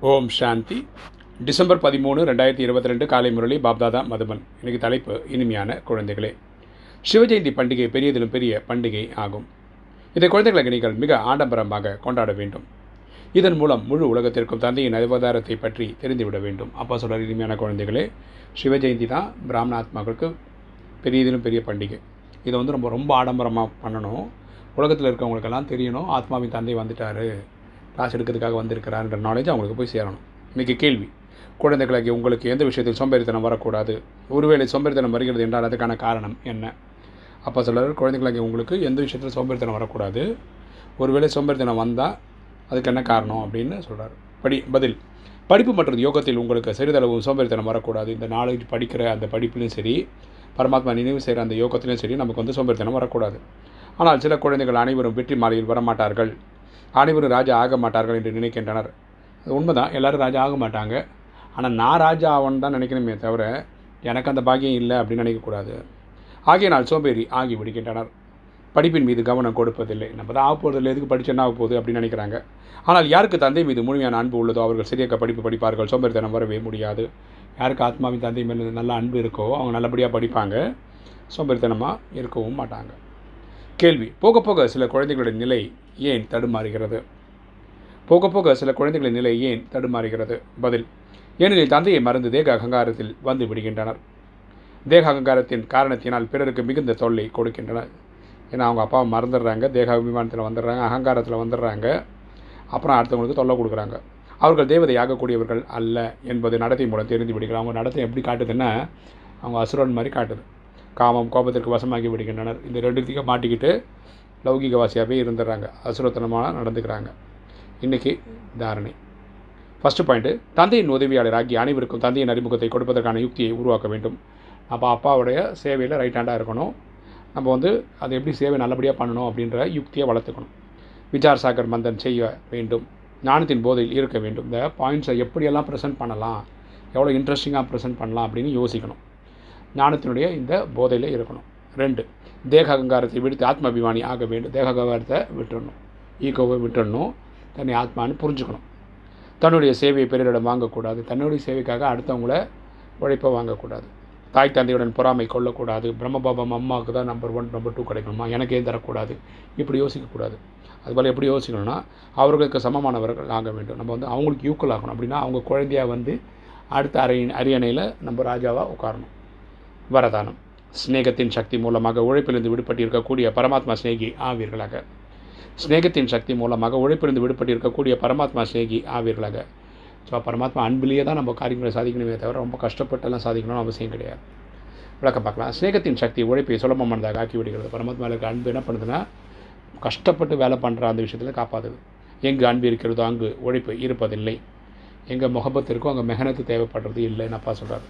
ஓம் சாந்தி. December பதிமூணு ரெண்டாயிரத்தி இருபத்தி ரெண்டு காலை முரளி பாப்தாதா மதுபன். இன்னைக்கு தலைப்பு இனிமையான குழந்தைகளே. சிவஜெயந்தி பண்டிகை பெரியதிலும் பெரிய பண்டிகை ஆகும். இதை குழந்தைகளுக்கு நீங்கள் மிக ஆடம்பரமாக கொண்டாட வேண்டும். இதன் மூலம் முழு உலகத்திற்கும் தந்தையின் அவதாரத்தை பற்றி தெரிந்துவிட வேண்டும். அப்பா சொல்கிற இனிமையான குழந்தைகளே சிவஜெயந்தி தான் பிராமண ஆத்மாக்களுக்கு பெரியதிலும் பெரிய பண்டிகை. இதை வந்து ரொம்ப ரொம்ப ஆடம்பரமாக பண்ணணும். உலகத்தில் இருக்கவங்களுக்கெல்லாம் தெரியணும் ஆத்மாவின் தந்தை வந்துட்டார். கிளாஸ் எடுக்கிறதுக்காக வந்திருக்கிறான்ற நாலேஜ் அவங்களுக்கு போய் சேரணும். இன்றைக்கி கேள்வி. குழந்தைகளுக்கு உங்களுக்கு எந்த விஷயத்தில் சோம்பேறித்தனம் வரக்கூடாது? ஒருவேளை சோம்பேறித்தனம் வருகிறது என்றால் அதுக்கான காரணம் என்ன? அப்போ சொல்கிறார் குழந்தைகளுக்கு உங்களுக்கு எந்த விஷயத்தில் சோம்பேறித்தனம் வரக்கூடாது? ஒருவேளை சோம்பேறித்தனம் வந்தால் அதுக்கு என்ன காரணம் அப்படின்னு சொல்கிறார் படி பதில். படிப்பு மற்றும் யோகத்தில் உங்களுக்கு சிறிதளவு சோம்பேறித்தனம் வரக்கூடாது. இந்த நாலேஜ் படிக்கிற அந்த படிப்புலையும் சரி பரமாத்மா நினைவு செய்கிற அந்த யோகத்திலையும் சரி நமக்கு வந்து சோம்பேறித்தனம் வரக்கூடாது. ஆனால் சில குழந்தைகள் அனைவரும் வெற்றி மாலையில் வரமாட்டார்கள். அனைவரும் ராஜா ஆக மாட்டார்கள் என்று நினைக்கின்றனர். அது உண்மைதான் எல்லோரும் ராஜா ஆக மாட்டாங்க. ஆனால் நான் ராஜா ஆகணும்னு தான் நினைக்கணுமே தவிர எனக்கு அந்த பாக்கியம் இல்லை அப்படின்னு நினைக்கக்கூடாது. ஆகியனால் சோம்பேறி ஆகி விடுகின்றனர். படிப்பின் மீது கவனம் கொடுப்பதில்லை. நம்ம தான் ஆக போகிறதில்லை எதுக்கு படிச்சு என்ன ஆக போகுது அப்படின்னு நினைக்கிறாங்க. ஆனால் யாருக்கு தந்தை மீது முழுமையான அன்பு உள்ளதோ அவர்கள் சரியாக படிப்பு படிப்பார்கள் சோம்பேறித்தனம் வரவே முடியாது. யாருக்கு ஆத்மாவின் தந்தை மேலே நல்ல அன்பு இருக்கோ அவங்க நல்லபடியாக படிப்பாங்க. சோம்பேறித்தனமாக இருக்கவும் மாட்டாங்க. கேள்வி. போக போக சில குழந்தைகளுடைய நிலை ஏன் தடுமாறுகிறது? போக போக சில குழந்தைகளின் நிலை ஏன் தடுமாறுகிறது? பதில் ஏனெனில் தந்தையை மறந்து தேக அகங்காரத்தில் வந்து விடுகின்றனர். தேக அகங்காரத்தின் காரணத்தினால் பிறருக்கு மிகுந்த தொல்லை கொடுக்கின்றனர் ஏன்னா அவங்க அப்பாவை மறந்துடுறாங்க தேக அபிமானத்தில் வந்துடுறாங்க அகங்காரத்தில் வந்துடுறாங்க. அப்புறம் அடுத்தவங்களுக்கு தொல்லை கொடுக்குறாங்க. அவர்கள் தேவதை ஆகக்கூடியவர்கள் அல்ல என்பது நடத்தை மூலம் தெரிந்து விடுகிறாங்க அவங்க நடத்தை எப்படி காட்டுதுன்னா அவங்க அசுரன் மாதிரி காட்டுது. காமம் கோபத்திற்கு வசமாகி விடுகின்றனர். இந்த ரெண்டுத்தையும் மாட்டிக்கிட்டு லௌகிகவாசியாகவே இருந்துடுறாங்க. அசுரத்தனமாக நடந்துக்கிறாங்க. இன்றைக்கி தாரணை. ஃபஸ்ட்டு பாயிண்ட்டு தந்தையின் உதவியாளர் ஆகிய அனைவருக்கும் தந்தையின் அறிமுகத்தை கொடுப்பதற்கான யுக்தியை உருவாக்க வேண்டும். அப்போ அப்பாவுடைய சேவையில் ரைட் ஹேண்டாக இருக்கணும். நம்ம வந்து அதை எப்படி சேவை நல்லபடியாக பண்ணணும் அப்படின்ற யுக்தியை வளர்த்துக்கணும். விஜார் சாகர் மந்தன் செய்ய வேண்டும். ஞானத்தின் போதையில் இருக்க வேண்டும். இந்த பாயிண்ட்ஸை எப்படியெல்லாம் ப்ரெசென்ட் பண்ணலாம்? எவ்வளோ இன்ட்ரெஸ்டிங்காக ப்ரெசென்ட் பண்ணலாம் அப்படின்னு யோசிக்கணும். ஞானத்தினுடைய இந்த போதையில் இருக்கணும். ரெண்டு தேக அகங்காரத்தை விடுத்து ஆத்மாபிமானி ஆக வேண்டும். தேக அகங்காரத்தை விட்டுடணும் ஈகோவை விட்டுடணும் தன்னை ஆத்மான்னு புரிஞ்சுக்கணும். தன்னுடைய சேவையை பிறரிடம் வாங்கக்கூடாது. தன்னுடைய சேவைக்காக அடுத்தவங்கள உழைப்பை வாங்கக்கூடாது. தாய் தந்தையுடன் பொறாமை கொள்ளக்கூடாது. பிரம்மபாபம் அம்மாவுக்கு தான் நம்பர் ஒன் நம்பர் டூ கிடைக்கணுமா? எனக்கு ஏன் தரக்கூடாது. இப்படி யோசிக்கக்கூடாது. அதுபோல் எப்படி யோசிக்கணும்னா அவர்களுக்கு சமமானவர்கள் ஆக வேண்டும். நம்ம வந்து அவங்களுக்கு ஈக்குவல் ஆகணும். அப்படின்னா அவங்க குழந்தையாக வந்து அடுத்த அரை அரியணையில் நம்ம ராஜாவாக உட்காரணும். வரதானம். ஸ்நேகத்தின் சக்தி மூலமாக உழைப்பிலிருந்து விடுபட்டிருக்கக்கூடிய பரமாத்மா ஸ்நேகி ஆவீர்களாக. ஸ்நேகத்தின் சக்தி மூலமாக உழைப்பிலிருந்து விடுபட்டிருக்கக்கூடிய பரமாத்மா ஸ்நேகி ஆவீர்களாக. ஸோ பரமாத்மா அன்பிலேயே தான் நம்ம காரியங்களை சாதிக்கணுமே தவிர ரொம்ப கஷ்டப்பட்டெல்லாம் சாதிக்கணும்னு அவசியம் கிடையாது. விளக்கம் பார்க்கலாம். ஸ்நேகத்தின் சக்தி உழைப்பை சுலபமானதாக ஆக்கி விடுகிறது பரமாத்மா அன்பு என்ன பண்ணுதுன்னா கஷ்டப்பட்டு வேலை பண்ணுற அந்த விஷயத்தில் காப்பாற்றுது எங்கு அன்பு இருக்கிறதோ அங்கு உழைப்பு இருப்பதில்லை. எங்கே முகபத்து இருக்கோ அங்கே மெகனத்து தேவைப்படுறது இல்லைன்னு அப்பா சொல்கிறார்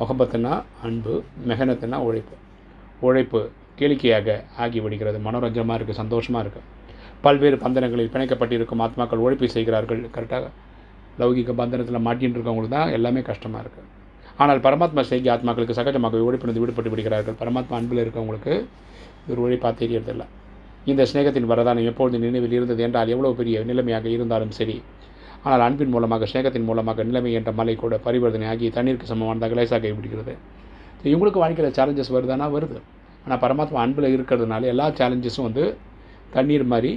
முகபத்துனா அன்பு மெகனத்துனா உழைப்பு. உழைப்பு கேளிக்கையாக ஆகி விடுகிறது. மனோரஞ்சனமாக இருக்குது சந்தோஷமாக இருக்குது பல்வேறு பந்தனங்களில் பிணைக்கப்பட்டிருக்கும் ஆத்மாக்கள் உழைப்பை செய்கிறார்கள். கரெக்டாக லௌகிக பந்தனத்தில் மாட்டின்னு இருக்கவங்களுக்கு தான் எல்லாமே கஷ்டமாக இருக்குது ஆனால் பரமாத்மா செய்கி ஆத்மாக்களுக்கு சகஜமாக உழைப்பிலிருந்து விடுபட்டு விடுகிறார்கள். பரமாத்மா அன்பில் இருக்கவங்களுக்கு ஒரு உழைப்பாக தெரியறதில்லை இந்த ஸ்நேகத்தின் வரதானம் எப்பொழுது நினைவில் இருந்தது என்றால் எவ்வளோ பெரிய நிலைமையாக இருந்தாலும் சரி ஆனால் அன்பின் மூலமாக சேகத்தின் மூலமாக நிலைமை என்ற மலை கூட பரிவர்த்தனை ஆகி தண்ணீருக்கு சமமானதாக லேசாக கைப்பிடிக்கிறது இவங்களுக்கு வாழ்க்கையில் சேலஞ்சஸ் வருதுன்னா வருது. ஆனால் பரமாத்மா அன்பில் இருக்கிறதுனால எல்லா சேலஞ்சஸும் வந்து தண்ணீர் மாதிரி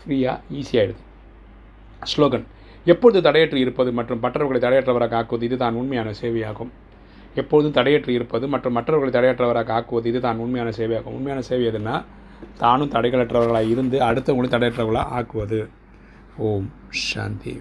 ஃப்ரீயாக ஈஸியாகிடுது ஸ்லோகன் எப்பொழுது தடையற்று இருப்பது மற்றும் மற்றவர்களை தடையற்றவராக ஆக்குவது இதுதான் உண்மையான சேவையாகும். எப்பொழுதும் தடையற்று இருப்பது மற்றும் மற்றவர்களை தடையற்றவராக ஆக்குவது இதுதான் உண்மையான சேவையாகும். உண்மையான சேவை எதுனா தானும் தடைகளற்றவர்களாக இருந்து அடுத்தவங்களும் தடையற்றவர்களாக ஆக்குவது. ஓம் சாந்தி.